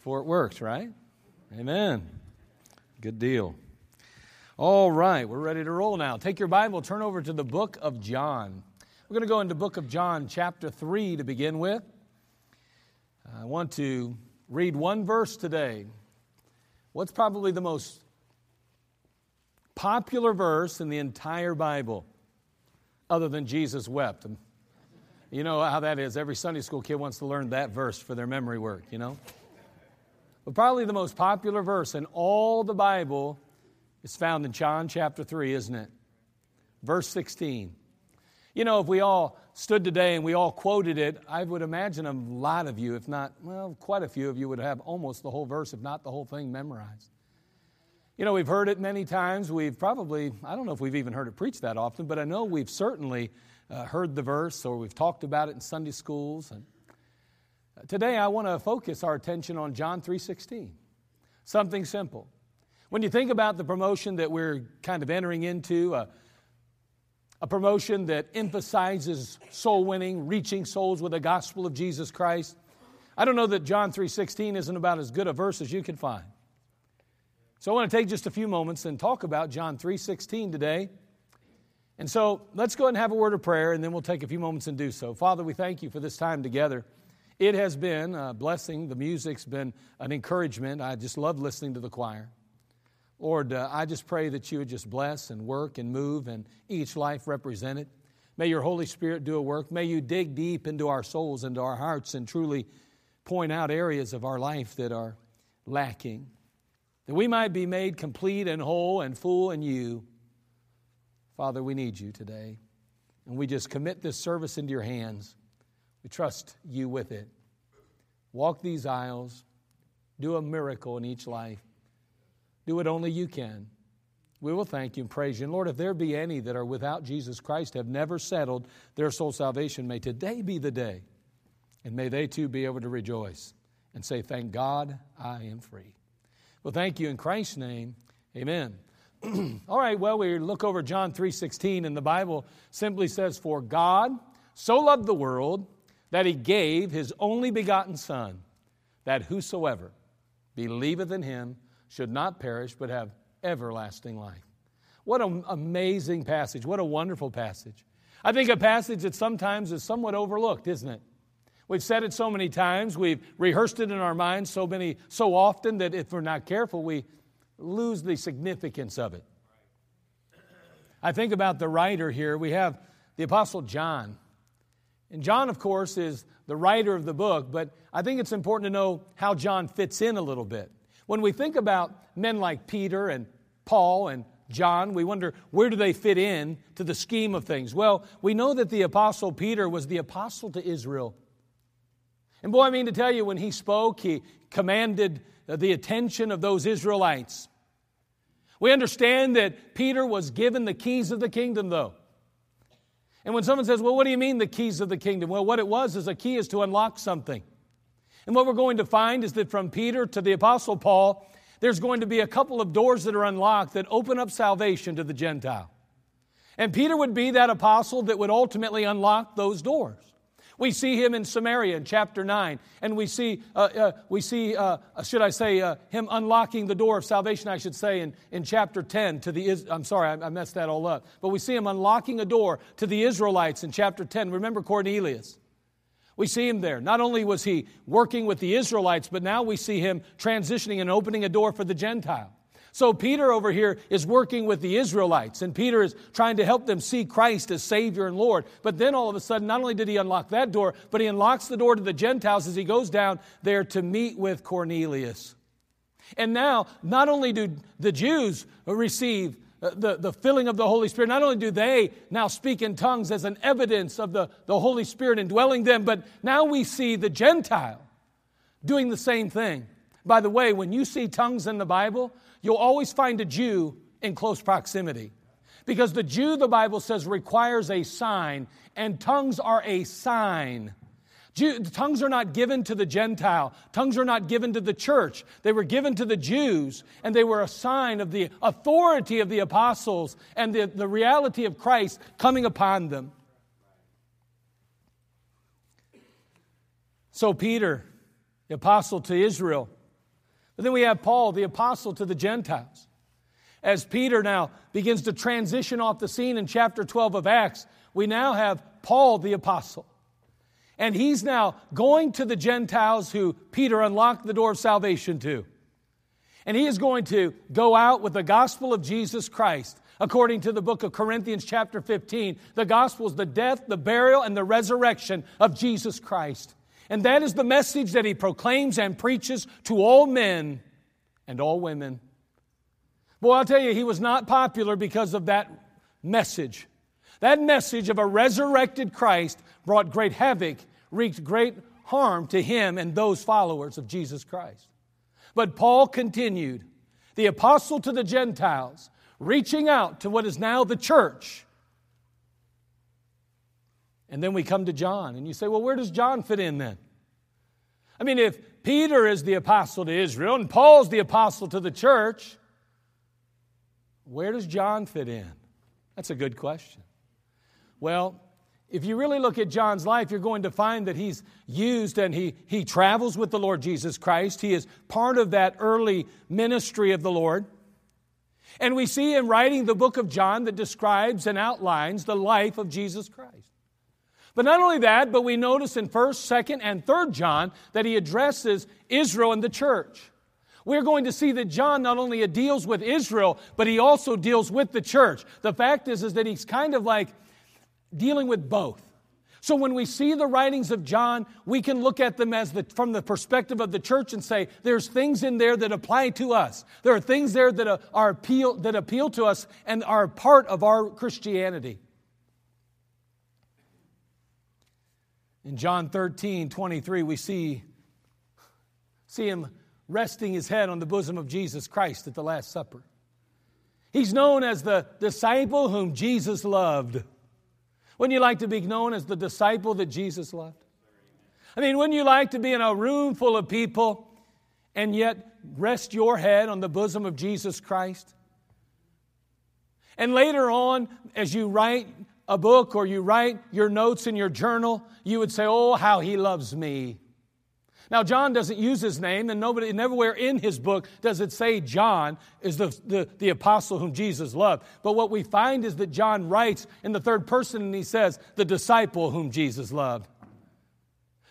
For it works, right? Amen. Good deal. All right, we're ready to roll now. Take your Bible, turn over to the book of John. We're going to go into book of John chapter 3 to begin with. I want to read one verse today. What's probably the most popular verse in the entire Bible other than Jesus wept? You know how that is. Every Sunday school kid wants to learn that verse for their memory work, you know? But probably the most popular verse in all the Bible is found in John chapter 3, isn't it? Verse 16. You know, if we all stood today and we all quoted it, I would imagine a lot of you, if not, well, quite a few of you, would have almost the whole verse, if not the whole thing, memorized. You know, we've heard it many times. We've probably, I don't know if we've even heard it preached that often, but I know we've certainly uh, heard the verse or we've talked about it in Sunday schools. And Today I want to focus our attention on John 3:16. Something simple. When you think about the promotion that we're kind of entering into, a, a promotion that emphasizes soul winning, reaching souls with the gospel of Jesus Christ, I don't know that John 3:16 isn't about as good a verse as you can find. So I want to take just a few moments and talk about John 3:16 today. And so let's go ahead and have a word of prayer and then we'll take a few moments and do so. Father, we thank you for this time together. It has been a blessing. The music's been an encouragement. I just love listening to the choir. Lord, uh, I just pray that you would just bless and work and move and each life represented. May your Holy Spirit do a work. May you dig deep into our souls, into our hearts, and truly point out areas of our life that are lacking. That we might be made complete and whole and full in you. Father, we need you today. And we just commit this service into your hands. We trust you with it. Walk these aisles, do a miracle in each life. Do what only you can. We will thank you and praise you. And Lord, if there be any that are without Jesus Christ, have never settled their soul salvation, may today be the day. And may they too be able to rejoice and say, Thank God I am free. Well, thank you in Christ's name. Amen. All right, well, we look over John 3:16, and the Bible simply says, For God so loved the world that he gave his only begotten Son, that whosoever believeth in him should not perish, but have everlasting life. What an amazing passage. What a wonderful passage. I think a passage that sometimes is somewhat overlooked, isn't it? We've said it so many times, we've rehearsed it in our minds so many so often that if we're not careful, we lose the significance of it. I think about the writer here. We have the Apostle John. And John, of course, is the writer of the book, but I think it's important to know how John fits in a little bit. When we think about men like Peter and Paul and John, we wonder where do they fit in to the scheme of things? Well, we know that the apostle Peter was the apostle to Israel. And boy, I mean to tell you, when he spoke, he commanded the attention of those Israelites. We understand that Peter was given the keys of the kingdom, though. And when someone says, Well, what do you mean the keys of the kingdom? Well, what it was is a key is to unlock something. And what we're going to find is that from Peter to the Apostle Paul, there's going to be a couple of doors that are unlocked that open up salvation to the Gentile. And Peter would be that apostle that would ultimately unlock those doors. We see him in Samaria in chapter 9, and we see, uh, uh, we see uh, uh should I say, uh, him unlocking the door of salvation, I should say, in, in chapter 10 to the, I'm sorry, I, I messed that all up. But we see him unlocking a door to the Israelites in chapter 10. Remember Cornelius? We see him there. Not only was he working with the Israelites, but now we see him transitioning and opening a door for the Gentile. So Peter over here is working with the Israelites, and Peter is trying to help them see Christ as Savior and Lord. But then all of a sudden, not only did he unlock that door, but he unlocks the door to the Gentiles as he goes down there to meet with Cornelius. And now, not only do the Jews receive uh, the, the filling of the Holy Spirit, not only do they now speak in tongues as an evidence of the, the Holy Spirit indwelling them, but now we see the Gentile doing the same thing. By the way, when you see tongues in the Bible, you'll always find a Jew in close proximity. Because the Jew, the Bible says, requires a sign, and tongues are a sign. Jew, tongues are not given to the Gentile. Tongues are not given to the church. They were given to the Jews, and they were a sign of the authority of the apostles and the, the reality of Christ coming upon them. So, Peter, the apostle to Israel, And then we have Paul, the apostle to the Gentiles. As Peter now begins to transition off the scene in chapter 12 of Acts, we now have Paul, the apostle. And he's now going to the Gentiles who Peter unlocked the door of salvation to. And he is going to go out with the gospel of Jesus Christ. According to the book of Corinthians, chapter 15, the gospel is the death, the burial, and the resurrection of Jesus Christ. And that is the message that he proclaims and preaches to all men and all women. Boy, I'll tell you, he was not popular because of that message. That message of a resurrected Christ brought great havoc, wreaked great harm to him and those followers of Jesus Christ. But Paul continued, the apostle to the Gentiles, reaching out to what is now the church. And then we come to John, and you say, well, where does John fit in then? I mean, if Peter is the apostle to Israel and Paul's the apostle to the church, where does John fit in? That's a good question. Well, if you really look at John's life, you're going to find that he's used and he, he travels with the Lord Jesus Christ. He is part of that early ministry of the Lord. And we see him writing the book of John that describes and outlines the life of Jesus Christ. But not only that, but we notice in 1st, 2nd, and 3rd John that he addresses Israel and the church. We're going to see that John not only deals with Israel, but he also deals with the church. The fact is, is that he's kind of like dealing with both. So when we see the writings of John, we can look at them as the, from the perspective of the church and say, there's things in there that apply to us. There are things there that uh, are appeal, that appeal to us and are part of our Christianity. In John 13, 23, we see, see him resting his head on the bosom of Jesus Christ at the Last Supper. He's known as the disciple whom Jesus loved. Wouldn't you like to be known as the disciple that Jesus loved? I mean, wouldn't you like to be in a room full of people and yet rest your head on the bosom of Jesus Christ? And later on, as you write a book or you write your notes in your journal, you would say, Oh, how he loves me. Now, John doesn't use his name, and nobody, nowhere in his book does it say John is the, the, the apostle whom Jesus loved. But what we find is that John writes in the third person and he says, the disciple whom Jesus loved.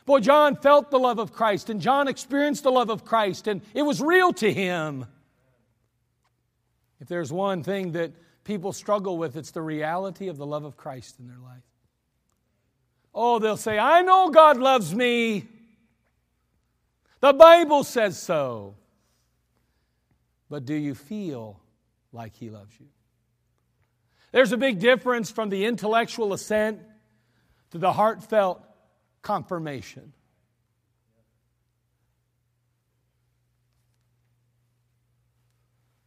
Boy, John felt the love of Christ, and John experienced the love of Christ, and it was real to him. If there's one thing that people struggle with, it's the reality of the love of Christ in their life. Oh, they'll say, I know God loves me. The Bible says so. But do you feel like He loves you? There's a big difference from the intellectual assent to the heartfelt confirmation.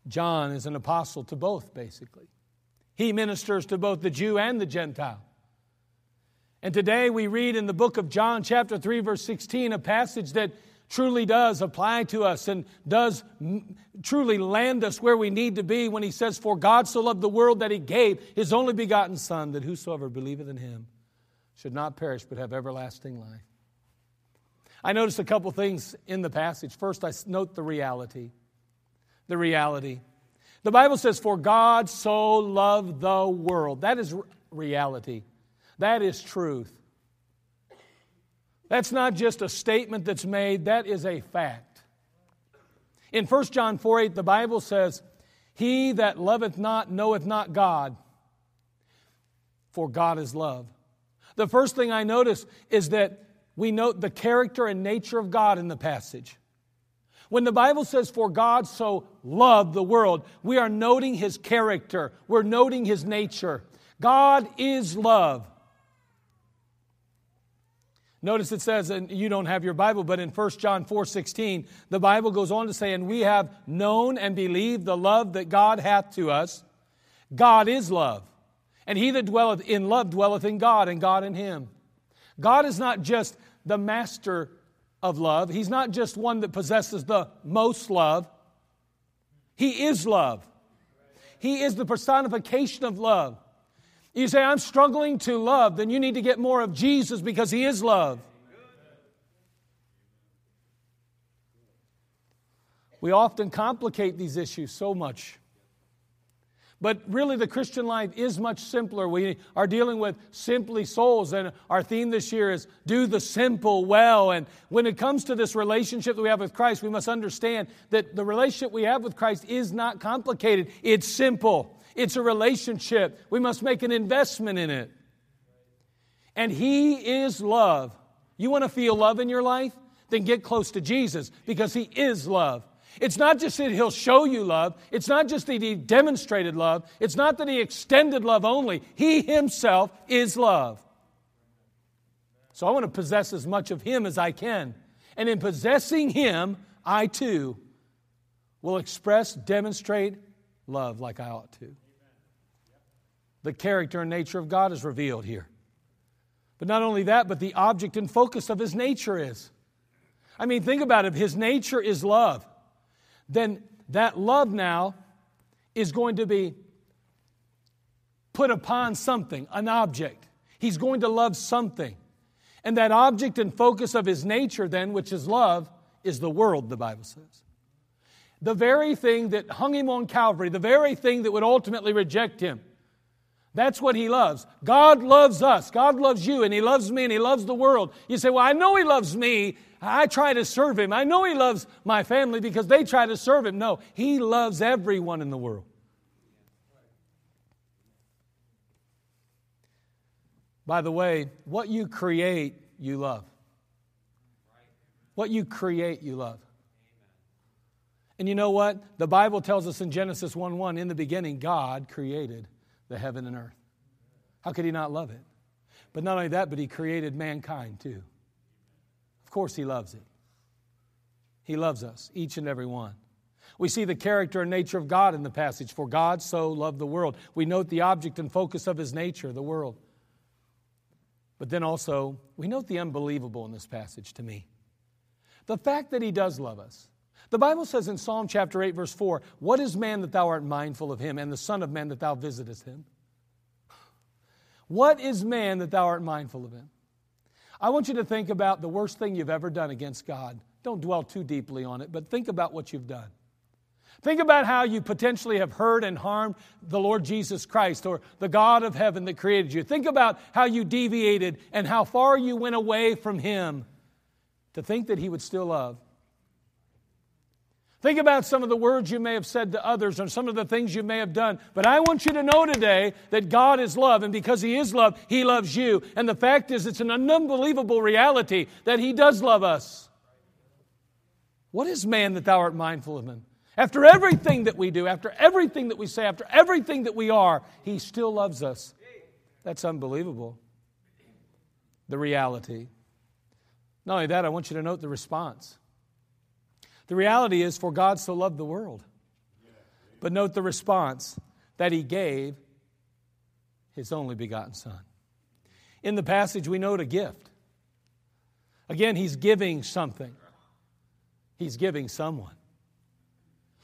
John is an apostle to both, basically. He ministers to both the Jew and the Gentile. And today we read in the book of John, chapter 3, verse 16, a passage that truly does apply to us and does truly land us where we need to be when he says, For God so loved the world that he gave his only begotten Son, that whosoever believeth in him should not perish but have everlasting life. I noticed a couple things in the passage. First, I note the reality. The reality. The Bible says, For God so loved the world. That is reality. That is truth. That's not just a statement that's made, that is a fact. In 1 John 4 8, the Bible says, He that loveth not knoweth not God, for God is love. The first thing I notice is that we note the character and nature of God in the passage. When the Bible says, For God so loved the world, we are noting his character, we're noting his nature. God is love. Notice it says, and you don't have your Bible, but in 1 John 4 16, the Bible goes on to say, And we have known and believed the love that God hath to us. God is love. And he that dwelleth in love dwelleth in God, and God in him. God is not just the master of love, He's not just one that possesses the most love. He is love. He is the personification of love. You say, I'm struggling to love, then you need to get more of Jesus because He is love. We often complicate these issues so much. But really, the Christian life is much simpler. We are dealing with simply souls, and our theme this year is do the simple well. And when it comes to this relationship that we have with Christ, we must understand that the relationship we have with Christ is not complicated, it's simple. It's a relationship. We must make an investment in it. And He is love. You want to feel love in your life? Then get close to Jesus because He is love. It's not just that he'll show you love. It's not just that he demonstrated love. It's not that he extended love only. He himself is love. So I want to possess as much of him as I can. And in possessing him, I too will express, demonstrate love like I ought to. The character and nature of God is revealed here. But not only that, but the object and focus of his nature is. I mean, think about it. His nature is love then that love now is going to be put upon something, an object. He's going to love something. And that object and focus of his nature, then, which is love, is the world, the Bible says. The very thing that hung him on Calvary, the very thing that would ultimately reject him. That's what he loves. God loves us. God loves you, and he loves me, and he loves the world. You say, Well, I know he loves me. I try to serve him. I know he loves my family because they try to serve him. No, he loves everyone in the world. By the way, what you create, you love. What you create, you love. And you know what? The Bible tells us in Genesis 1 1, in the beginning, God created the heaven and earth. How could he not love it? But not only that, but he created mankind too course, He loves it. He loves us, each and every one. We see the character and nature of God in the passage. For God so loved the world. We note the object and focus of His nature, the world. But then also, we note the unbelievable in this passage to me. The fact that He does love us. The Bible says in Psalm chapter 8, verse 4, What is man that thou art mindful of him, and the Son of Man that thou visitest him? What is man that thou art mindful of him? I want you to think about the worst thing you've ever done against God. Don't dwell too deeply on it, but think about what you've done. Think about how you potentially have hurt and harmed the Lord Jesus Christ or the God of heaven that created you. Think about how you deviated and how far you went away from Him to think that He would still love. Think about some of the words you may have said to others or some of the things you may have done. But I want you to know today that God is love, and because He is love, He loves you. And the fact is, it's an unbelievable reality that He does love us. What is man that thou art mindful of him? After everything that we do, after everything that we say, after everything that we are, He still loves us. That's unbelievable. The reality. Not only that, I want you to note the response. The reality is, for God so loved the world. But note the response that he gave his only begotten Son. In the passage, we note a gift. Again, he's giving something. He's giving someone.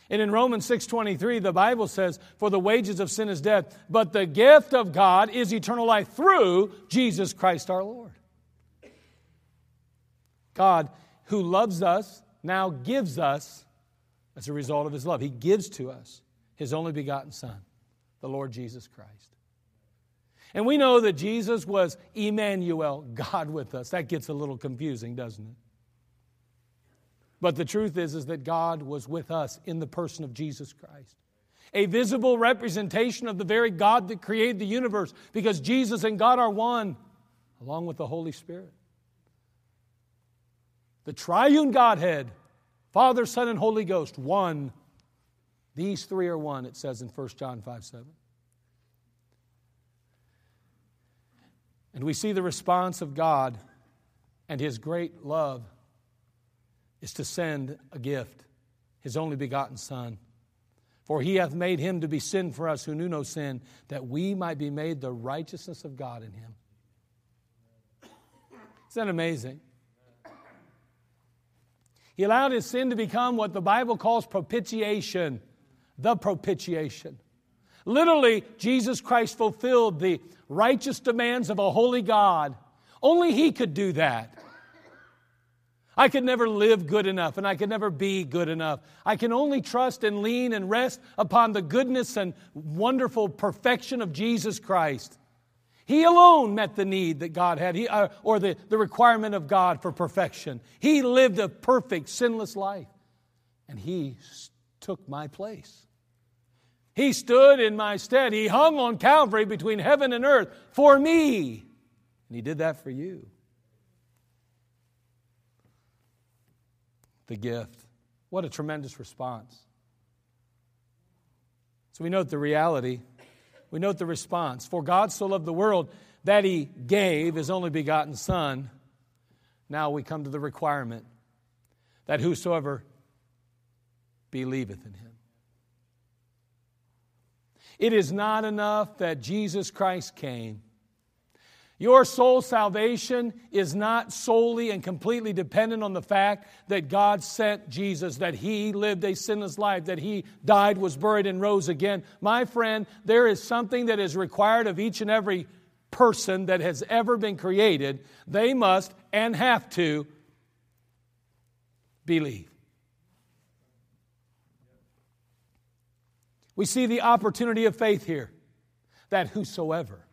And in Romans 6:23 the Bible says for the wages of sin is death but the gift of God is eternal life through Jesus Christ our Lord. God who loves us now gives us, as a result of his love, he gives to us his only begotten Son, the Lord Jesus Christ. And we know that Jesus was Emmanuel, God with us. That gets a little confusing, doesn't it? But the truth is, is that God was with us in the person of Jesus Christ. A visible representation of the very God that created the universe, because Jesus and God are one, along with the Holy Spirit. The triune Godhead, Father, Son, and Holy Ghost, one. These three are one, it says in 1 John 5 7. And we see the response of God and His great love is to send a gift, His only begotten Son. For He hath made Him to be sin for us who knew no sin, that we might be made the righteousness of God in Him. Isn't that amazing? He allowed his sin to become what the Bible calls propitiation, the propitiation. Literally, Jesus Christ fulfilled the righteous demands of a holy God. Only he could do that. I could never live good enough and I could never be good enough. I can only trust and lean and rest upon the goodness and wonderful perfection of Jesus Christ. He alone met the need that God had, he, uh, or the, the requirement of God for perfection. He lived a perfect, sinless life, and He took my place. He stood in my stead. He hung on Calvary between heaven and earth for me. And He did that for you. The gift. What a tremendous response. So we note the reality we note the response. For God so loved the world that he gave his only begotten Son. Now we come to the requirement that whosoever believeth in him. It is not enough that Jesus Christ came your soul salvation is not solely and completely dependent on the fact that God sent Jesus, that He lived a sinless life, that He died, was buried, and rose again. My friend, there is something that is required of each and every person that has ever been created. They must and have to believe. We see the opportunity of faith here that whosoever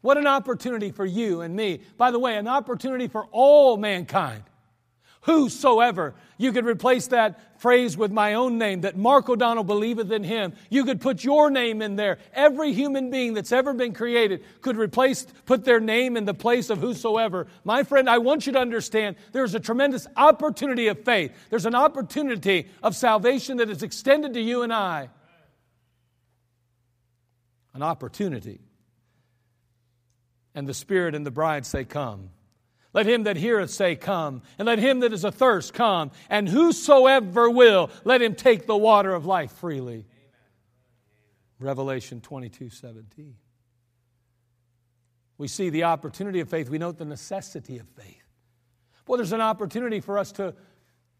what an opportunity for you and me. By the way, an opportunity for all mankind. Whosoever. You could replace that phrase with my own name, that Mark O'Donnell believeth in him. You could put your name in there. Every human being that's ever been created could replace, put their name in the place of whosoever. My friend, I want you to understand there's a tremendous opportunity of faith. There's an opportunity of salvation that is extended to you and I. An opportunity and the Spirit and the bride say, Come. Let him that heareth say, Come. And let him that is athirst come. And whosoever will, let him take the water of life freely. Amen. Revelation 22 17. We see the opportunity of faith. We note the necessity of faith. Well, there's an opportunity for us to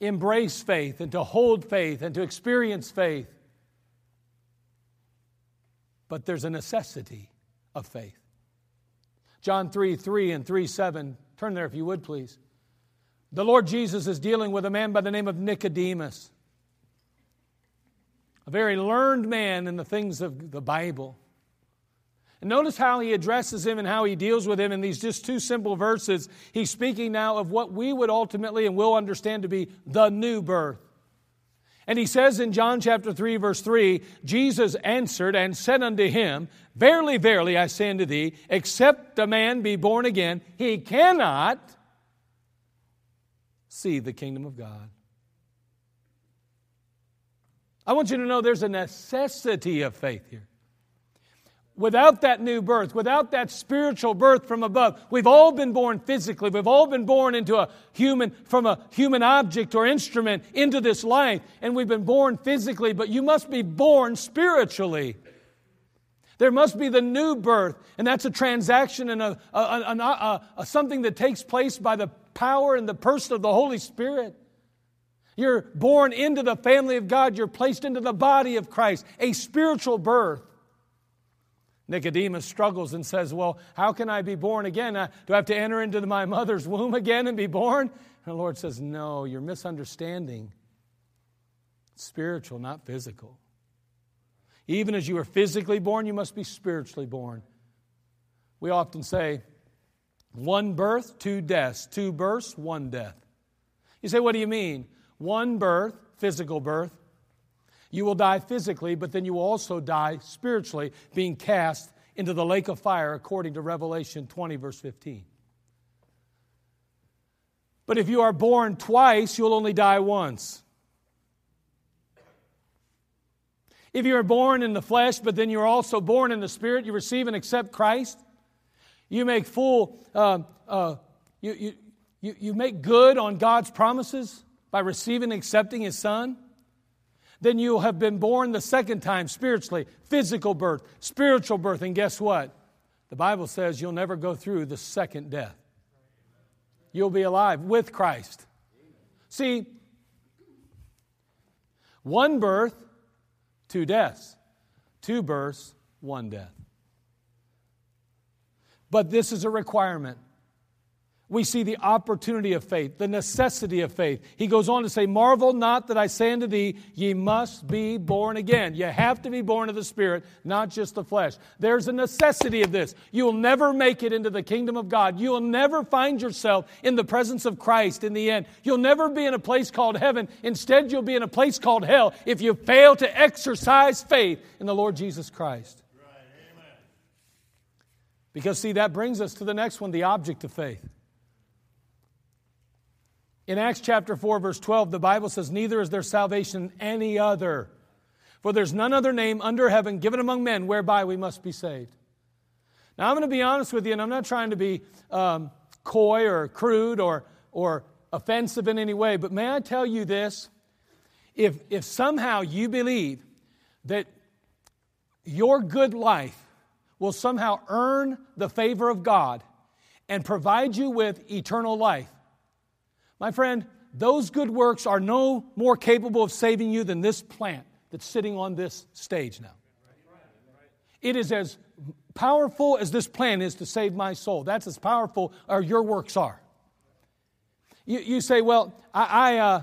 embrace faith and to hold faith and to experience faith. But there's a necessity of faith. John 3 3 and 3 7. Turn there if you would, please. The Lord Jesus is dealing with a man by the name of Nicodemus, a very learned man in the things of the Bible. And notice how he addresses him and how he deals with him in these just two simple verses. He's speaking now of what we would ultimately and will understand to be the new birth. And he says in John chapter 3, verse 3 Jesus answered and said unto him, Verily, verily, I say unto thee, except a man be born again, he cannot see the kingdom of God. I want you to know there's a necessity of faith here without that new birth, without that spiritual birth from above, we've all been born physically. We've all been born into a human, from a human object or instrument into this life. And we've been born physically, but you must be born spiritually. There must be the new birth, and that's a transaction and a, a, a, a, something that takes place by the power and the person of the Holy Spirit. You're born into the family of God, you're placed into the body of Christ, a spiritual birth. Nicodemus struggles and says, Well, how can I be born again? Uh, do I have to enter into my mother's womb again and be born? And the Lord says, No, you're misunderstanding. It's spiritual, not physical. Even as you are physically born, you must be spiritually born. We often say, one birth, two deaths. Two births, one death. You say, what do you mean? One birth, physical birth, you will die physically, but then you will also die spiritually, being cast into the lake of fire, according to Revelation 20, verse 15. But if you are born twice, you'll only die once. If you are born in the flesh, but then you're also born in the spirit, you receive and accept Christ, you make full, uh, uh, you, you, you make good on God's promises by receiving and accepting His Son then you'll have been born the second time spiritually, physical birth, spiritual birth. And guess what? The Bible says you'll never go through the second death. You'll be alive with Christ. See, one birth, two deaths. Two births, one death. But this is a requirement. We see the opportunity of faith, the necessity of faith. He goes on to say, Marvel not that I say unto thee, ye must be born again. You have to be born of the Spirit, not just the flesh. There's a necessity of this. You will never make it into the kingdom of God. You will never find yourself in the presence of Christ in the end. You'll never be in a place called heaven. Instead, you'll be in a place called hell if you fail to exercise faith in the Lord Jesus Christ. Right. Because, see, that brings us to the next one the object of faith. In Acts chapter 4, verse 12, the Bible says, Neither is there salvation any other, for there's none other name under heaven given among men whereby we must be saved. Now, I'm going to be honest with you, and I'm not trying to be um, coy or crude or, or offensive in any way, but may I tell you this? If, if somehow you believe that your good life will somehow earn the favor of God and provide you with eternal life, my friend, those good works are no more capable of saving you than this plant that's sitting on this stage now. It is as powerful as this plant is to save my soul. That's as powerful as your works are. You, you say, well, I, I, uh,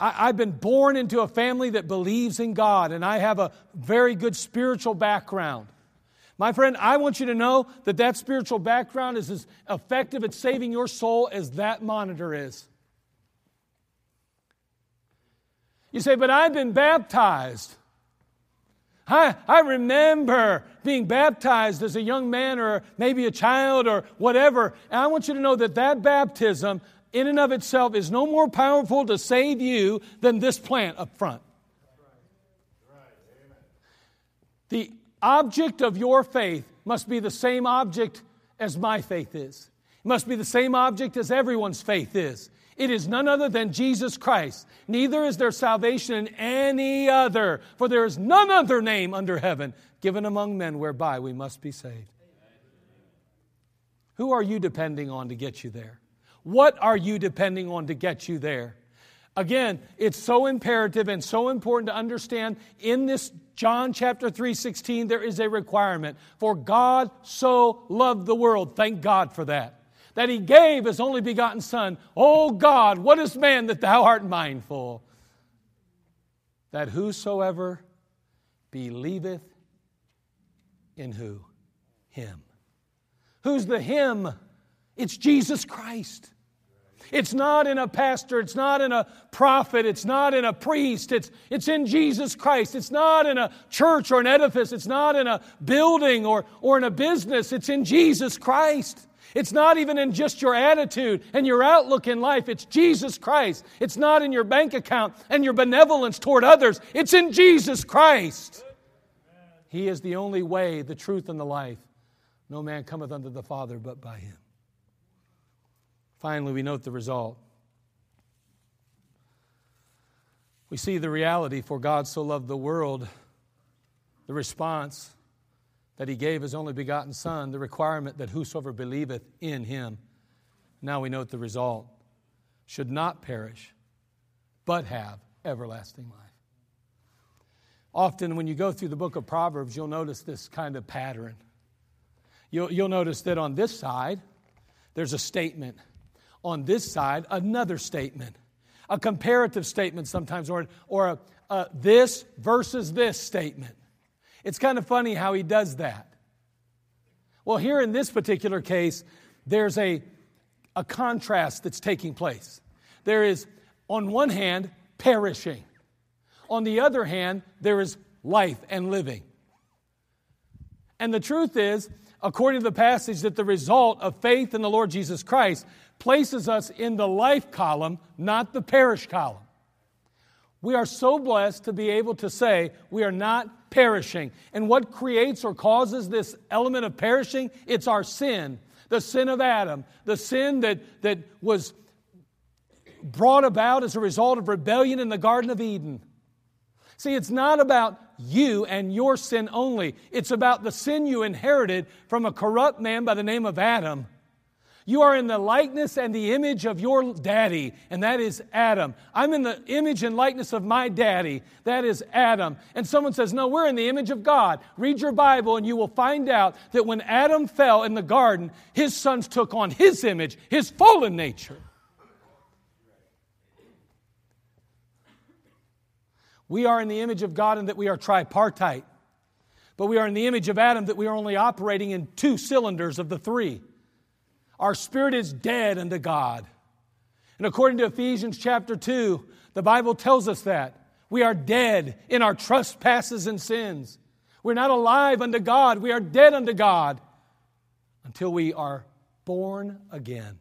I, I've been born into a family that believes in God, and I have a very good spiritual background. My friend, I want you to know that that spiritual background is as effective at saving your soul as that monitor is. You say, but I've been baptized. I, I remember being baptized as a young man or maybe a child or whatever. And I want you to know that that baptism, in and of itself, is no more powerful to save you than this plant up front. The object of your faith must be the same object as my faith is. It must be the same object as everyone's faith is. It is none other than Jesus Christ. Neither is there salvation in any other, for there is none other name under heaven given among men whereby we must be saved. Who are you depending on to get you there? What are you depending on to get you there? Again, it's so imperative and so important to understand in this John chapter 3 16, there is a requirement. For God so loved the world. Thank God for that that he gave his only begotten Son. O God, what is man that thou art mindful? That whosoever believeth in who? Him. Who's the Him? It's Jesus Christ. It's not in a pastor, it's not in a prophet, it's not in a priest, it's, it's in Jesus Christ. It's not in a church or an edifice, it's not in a building or, or in a business, it's in Jesus Christ. It's not even in just your attitude and your outlook in life. It's Jesus Christ. It's not in your bank account and your benevolence toward others. It's in Jesus Christ. He is the only way, the truth, and the life. No man cometh unto the Father but by him. Finally, we note the result. We see the reality, for God so loved the world. The response that he gave his only begotten Son, the requirement that whosoever believeth in him, now we note the result, should not perish, but have everlasting life. Often, when you go through the book of Proverbs, you'll notice this kind of pattern. You'll, you'll notice that on this side, there's a statement. On this side, another statement. A comparative statement sometimes, or, or a, a this versus this statement. It's kind of funny how he does that. Well, here in this particular case, there's a, a contrast that's taking place. There is, on one hand, perishing, on the other hand, there is life and living. And the truth is, according to the passage, that the result of faith in the Lord Jesus Christ places us in the life column, not the perish column. We are so blessed to be able to say we are not perishing. And what creates or causes this element of perishing? It's our sin, the sin of Adam, the sin that, that was brought about as a result of rebellion in the Garden of Eden. See, it's not about you and your sin only, it's about the sin you inherited from a corrupt man by the name of Adam You are in the likeness and the image of your daddy, and that is Adam. I'm in the image and likeness of my daddy, that is Adam. And someone says, No, we're in the image of God. Read your Bible, and you will find out that when Adam fell in the garden, his sons took on his image, his fallen nature. We are in the image of God in that we are tripartite. But we are in the image of Adam that we are only operating in two cylinders of the three. Our spirit is dead unto God. And according to Ephesians chapter 2, the Bible tells us that. We are dead in our trespasses and sins. We're not alive unto God. We are dead unto God until we are born again.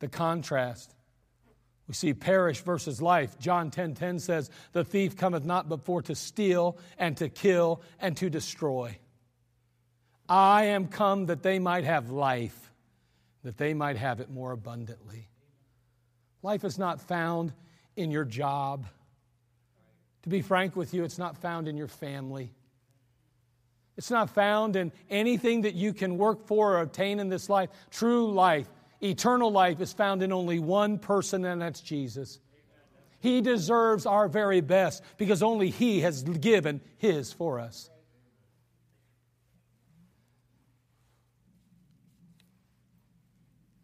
The contrast we see perish versus life. John 10:10 10, 10 says, "The thief cometh not but for to steal and to kill and to destroy. I am come that they might have life, that they might have it more abundantly." Life is not found in your job. To be frank with you, it's not found in your family. It's not found in anything that you can work for or obtain in this life. True life Eternal life is found in only one person, and that's Jesus. He deserves our very best because only He has given His for us.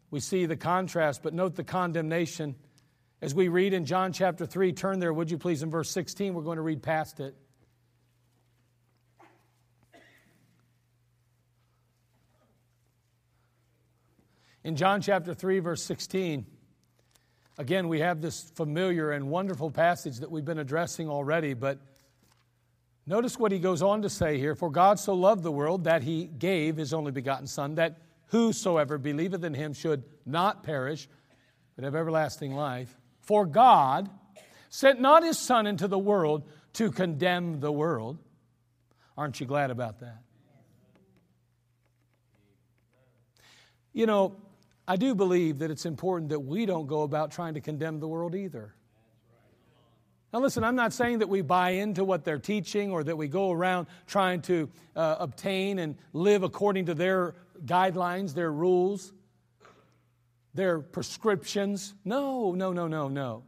We see the contrast, but note the condemnation. As we read in John chapter 3, turn there, would you please, in verse 16. We're going to read past it. In John chapter 3, verse 16, again, we have this familiar and wonderful passage that we've been addressing already, but notice what he goes on to say here For God so loved the world that he gave his only begotten Son, that whosoever believeth in him should not perish, but have everlasting life. For God sent not his Son into the world to condemn the world. Aren't you glad about that? You know, I do believe that it's important that we don't go about trying to condemn the world either. Now, listen, I'm not saying that we buy into what they're teaching or that we go around trying to uh, obtain and live according to their guidelines, their rules, their prescriptions. No, no, no, no, no.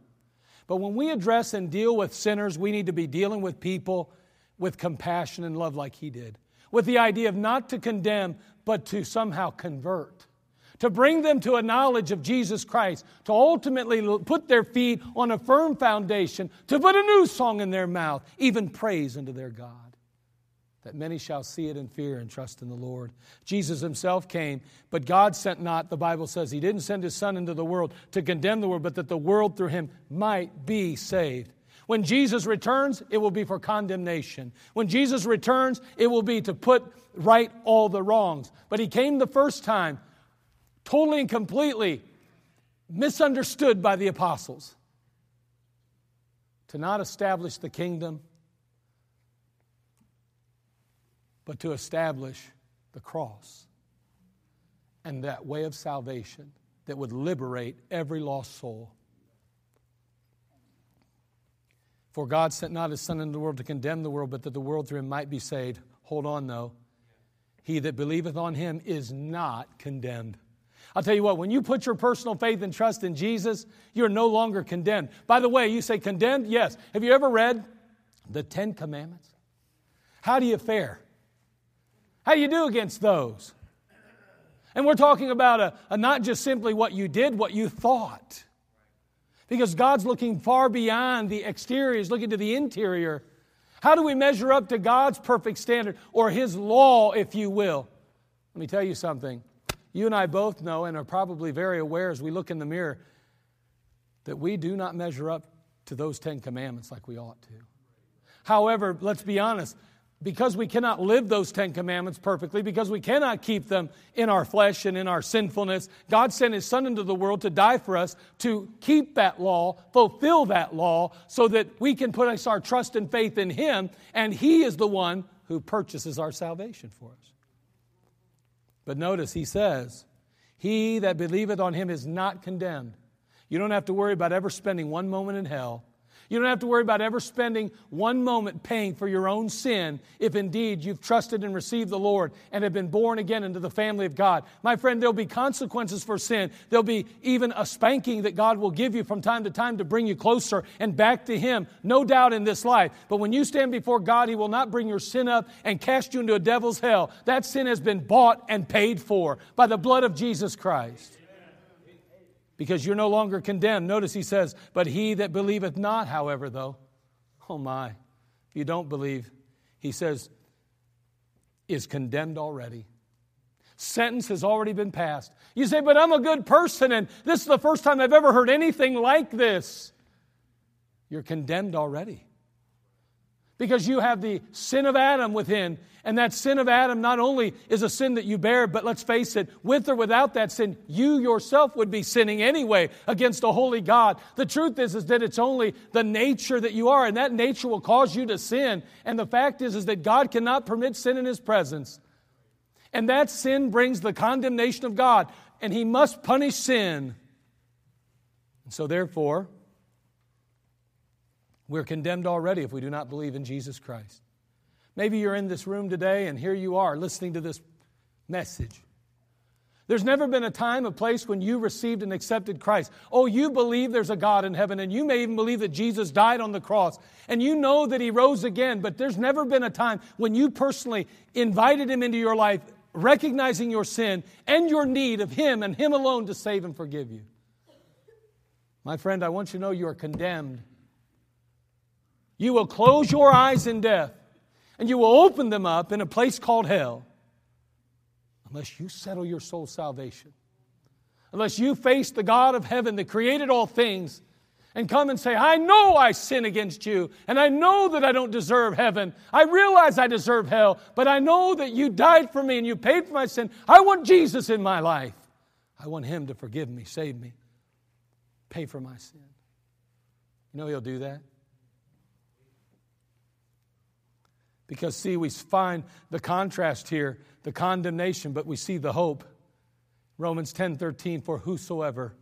But when we address and deal with sinners, we need to be dealing with people with compassion and love like He did, with the idea of not to condemn, but to somehow convert to bring them to a knowledge of Jesus Christ, to ultimately put their feet on a firm foundation, to put a new song in their mouth, even praise unto their God. That many shall see it and fear and trust in the Lord. Jesus himself came, but God sent not, the Bible says, He didn't send His Son into the world to condemn the world, but that the world through Him might be saved. When Jesus returns, it will be for condemnation. When Jesus returns, it will be to put right all the wrongs. But He came the first time totally and completely misunderstood by the apostles to not establish the kingdom, but to establish the cross and that way of salvation that would liberate every lost soul. For God sent not his Son into the world to condemn the world, but that the world through him might be saved. Hold on, though. He that believeth on him is not condemned. I'll tell you what, when you put your personal faith and trust in Jesus, you're no longer condemned. By the way, you say condemned? Yes. Have you ever read the Ten Commandments? How do you fare? How do you do against those? And we're talking about a, a not just simply what you did, what you thought. Because God's looking far beyond the exterior, He's looking to the interior. How do we measure up to God's perfect standard or His law, if you will? Let me tell you something. You and I both know and are probably very aware as we look in the mirror that we do not measure up to those Ten Commandments like we ought to. However, let's be honest, because we cannot live those Ten Commandments perfectly, because we cannot keep them in our flesh and in our sinfulness, God sent His Son into the world to die for us to keep that law, fulfill that law, so that we can put our trust and faith in Him, and He is the one who purchases our salvation for us. But notice he says, He that believeth on him is not condemned. You don't have to worry about ever spending one moment in hell. You don't have to worry about ever spending one moment paying for your own sin if indeed you've trusted and received the Lord and have been born again into the family of God. My friend, there'll be consequences for sin. There'll be even a spanking that God will give you from time to time to bring you closer and back to Him, no doubt in this life. But when you stand before God, He will not bring your sin up and cast you into a devil's hell. That sin has been bought and paid for by the blood of Jesus Christ because you're no longer condemned. Notice he says, But he that believeth not, however, though, oh my, if you don't believe, he says, is condemned already. Sentence has already been passed. You say, But I'm a good person, and this is the first time I've ever heard anything like this. You're condemned already because you have the sin of Adam within. And that sin of Adam not only is a sin that you bear, but let's face it, with or without that sin, you yourself would be sinning anyway against a holy God. The truth is, is that it's only the nature that you are, and that nature will cause you to sin. And the fact is, is that God cannot permit sin in His presence. And that sin brings the condemnation of God, and He must punish sin. And so, therefore, we're condemned already if we do not believe in Jesus Christ. Maybe you're in this room today and here you are listening to this message. There's never been a time, a place when you received and accepted Christ. Oh, you believe there's a God in heaven, and you may even believe that Jesus died on the cross, and you know that He rose again, but there's never been a time when you personally invited Him into your life, recognizing your sin and your need of Him and Him alone to save and forgive you. My friend, I want you to know you are condemned you will close your eyes in death and you will open them up in a place called hell unless you settle your soul's salvation. Unless you face the God of heaven that created all things and come and say, I know I sin against you, and I know that I don't deserve heaven. I realize I deserve hell, but I know that you died for me and you paid for my sin. I want Jesus in my life. I want Him to forgive me, save me, pay for my sin. You know He'll do that? Because, see, we find the contrast here, the condemnation, but we see the hope. Romans 10 13, for whosoever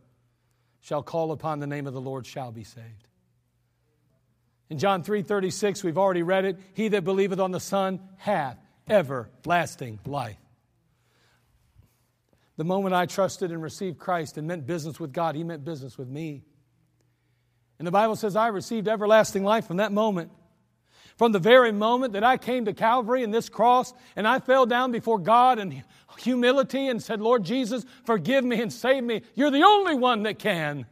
shall call upon the name of the Lord shall be saved. In John 3 36, we've already read it. He that believeth on the Son hath everlasting life. The moment I trusted and received Christ and meant business with God, He meant business with me. And the Bible says I received everlasting life from that moment. From the very moment that I came to Calvary and this cross, and I fell down before God in humility and said, Lord Jesus, forgive me and save me. You're the only one that can.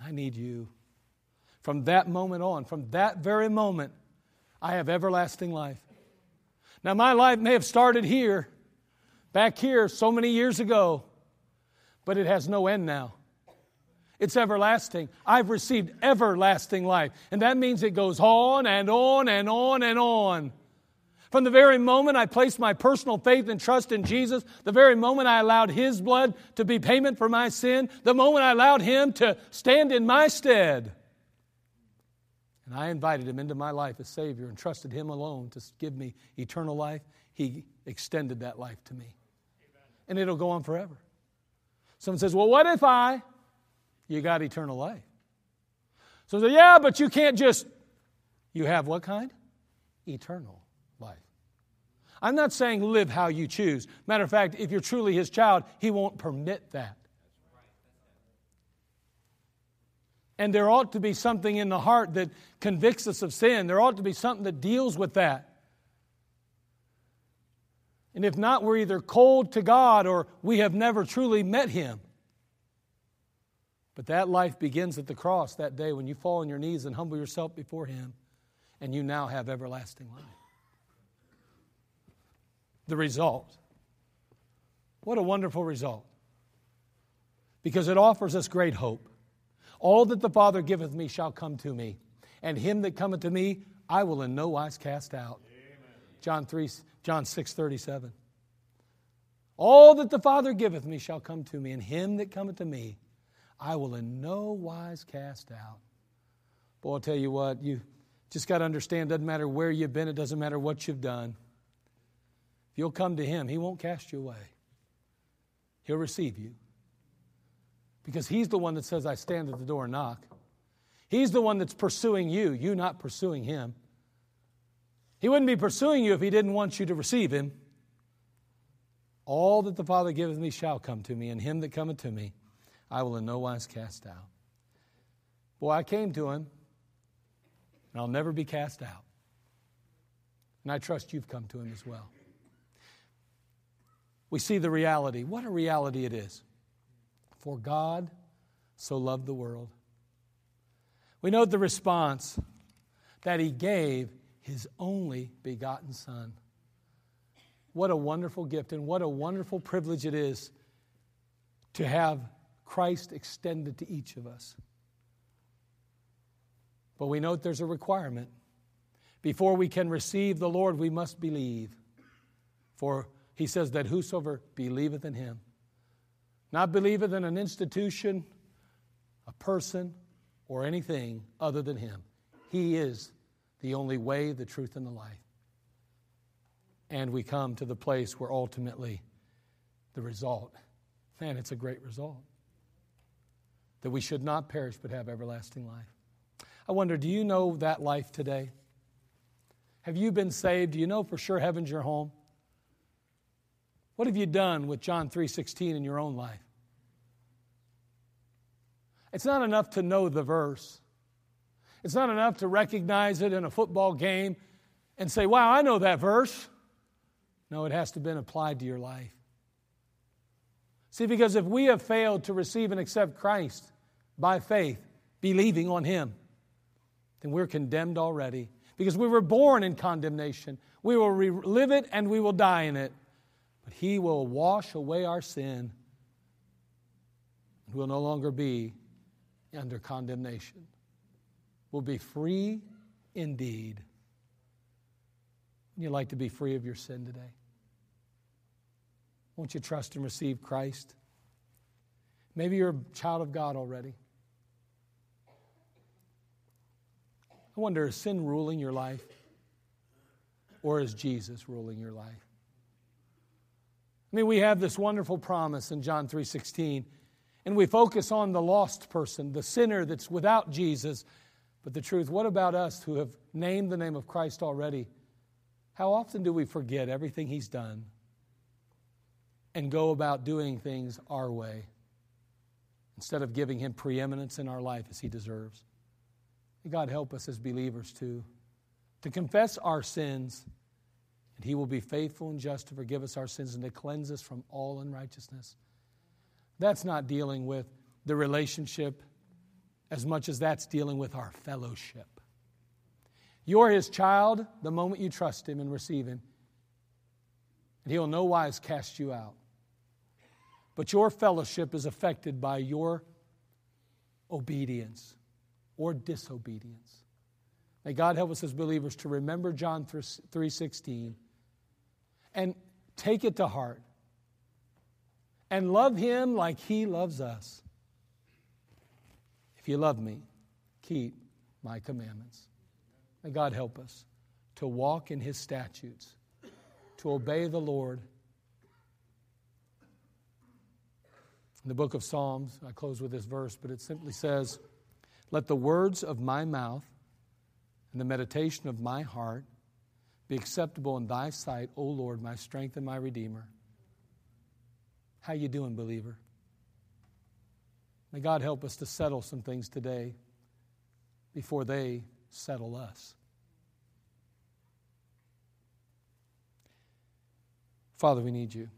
I need you. From that moment on, from that very moment, I have everlasting life. Now, my life may have started here, back here, so many years ago, but it has no end now. It's everlasting. I've received everlasting life. And that means it goes on and on and on and on. From the very moment I placed my personal faith and trust in Jesus, the very moment I allowed His blood to be payment for my sin, the moment I allowed Him to stand in my stead, and I invited Him into my life as Savior and trusted Him alone to give me eternal life, He extended that life to me. And it'll go on forever. Someone says, Well, what if I? You got eternal life. So, say, yeah, but you can't just, you have what kind? Eternal life. I'm not saying live how you choose. Matter of fact, if you're truly his child, he won't permit that. And there ought to be something in the heart that convicts us of sin. There ought to be something that deals with that. And if not, we're either cold to God or we have never truly met Him. But that life begins at the cross that day when you fall on your knees and humble yourself before Him, and you now have everlasting life. The result. What a wonderful result. Because it offers us great hope. All that the Father giveth me shall come to me, and him that cometh to me I will in no wise cast out. Amen. John 3, John 6 37. All that the Father giveth me shall come to me, and him that cometh to me I will in no wise cast out. Boy, I'll tell you what, you just got to understand it doesn't matter where you've been, it doesn't matter what you've done. If you'll come to Him, He won't cast you away, He'll receive you. Because He's the one that says, I stand at the door and knock. He's the one that's pursuing you, you not pursuing him. He wouldn't be pursuing you if he didn't want you to receive him. All that the Father giveth me shall come to me, and him that cometh to me I will in no wise cast out. Boy, I came to him, and I'll never be cast out. And I trust you've come to him as well. We see the reality. What a reality it is. For God so loved the world. We note the response that he gave his only begotten Son. What a wonderful gift and what a wonderful privilege it is to have Christ extended to each of us. But we note there's a requirement. Before we can receive the Lord, we must believe. For he says that whosoever believeth in him, not believeth in an institution, a person, or anything other than him, he is the only way, the truth, and the life. And we come to the place where ultimately the result, man, it's a great result. That we should not perish but have everlasting life. I wonder, do you know that life today? Have you been saved? Do you know for sure heaven's your home? What have you done with John 3:16 in your own life? It's not enough to know the verse. It's not enough to recognize it in a football game and say, "Wow, I know that verse." No, it has to have been applied to your life. See, because if we have failed to receive and accept Christ by faith, believing on Him, then we're condemned already because we were born in condemnation. We will live it and we will die in it. But He will wash away our sin and we'll no longer be under condemnation. We'll be free indeed. You'd like to be free of your sin today? Won't you trust and receive Christ? Maybe you're a child of God already. I wonder, is sin ruling your life? Or is Jesus ruling your life? I mean, we have this wonderful promise in John 3:16, and we focus on the lost person, the sinner that's without Jesus. But the truth, what about us who have named the name of Christ already? How often do we forget everything he's done and go about doing things our way instead of giving him preeminence in our life as he deserves? God help us as believers to, to confess our sins, and He will be faithful and just to forgive us our sins and to cleanse us from all unrighteousness. That's not dealing with the relationship as much as that's dealing with our fellowship. You're His child the moment you trust Him and receive Him, and He'll no wise cast you out. But your fellowship is affected by your obedience or disobedience. May God help us as believers to remember John 3:16 and take it to heart and love him like he loves us. If you love me, keep my commandments. May God help us to walk in his statutes, to obey the Lord. In the book of Psalms, I close with this verse, but it simply says, let the words of my mouth and the meditation of my heart be acceptable in thy sight, O Lord, my strength and my redeemer. How you doing, believer? May God help us to settle some things today before they settle us. Father, we need you.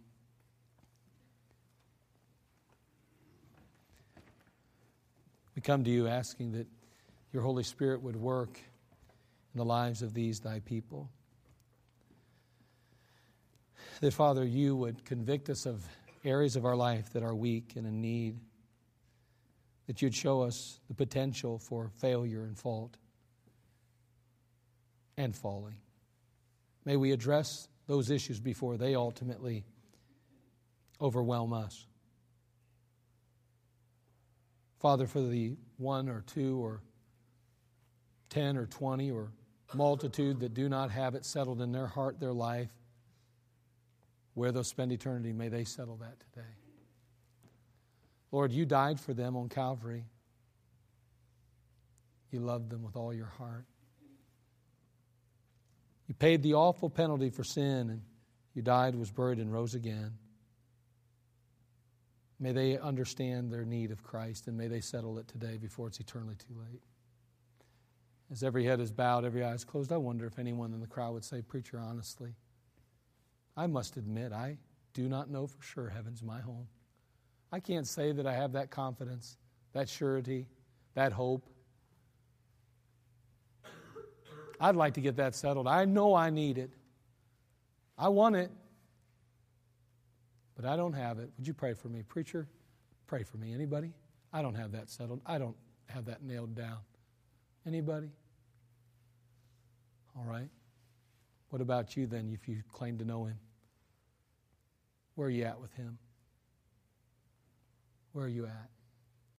We come to you asking that your Holy Spirit would work in the lives of these thy people. That, Father, you would convict us of areas of our life that are weak and in need. That you'd show us the potential for failure and fault and falling. May we address those issues before they ultimately overwhelm us. Father, for the one or two or 10 or 20 or multitude that do not have it settled in their heart, their life, where they'll spend eternity, may they settle that today. Lord, you died for them on Calvary. You loved them with all your heart. You paid the awful penalty for sin, and you died, was buried, and rose again. May they understand their need of Christ, and may they settle it today before it's eternally too late. As every head is bowed, every eye is closed, I wonder if anyone in the crowd would say, Preacher, honestly, I must admit, I do not know for sure heaven's my home. I can't say that I have that confidence, that surety, that hope. I'd like to get that settled. I know I need it. I want it, but I don't have it. Would you pray for me? Preacher, pray for me. Anybody? I don't have that settled. I don't have that nailed down. Anybody? All right. What about you then if you claim to know him? Where are you at with him? Where are you at?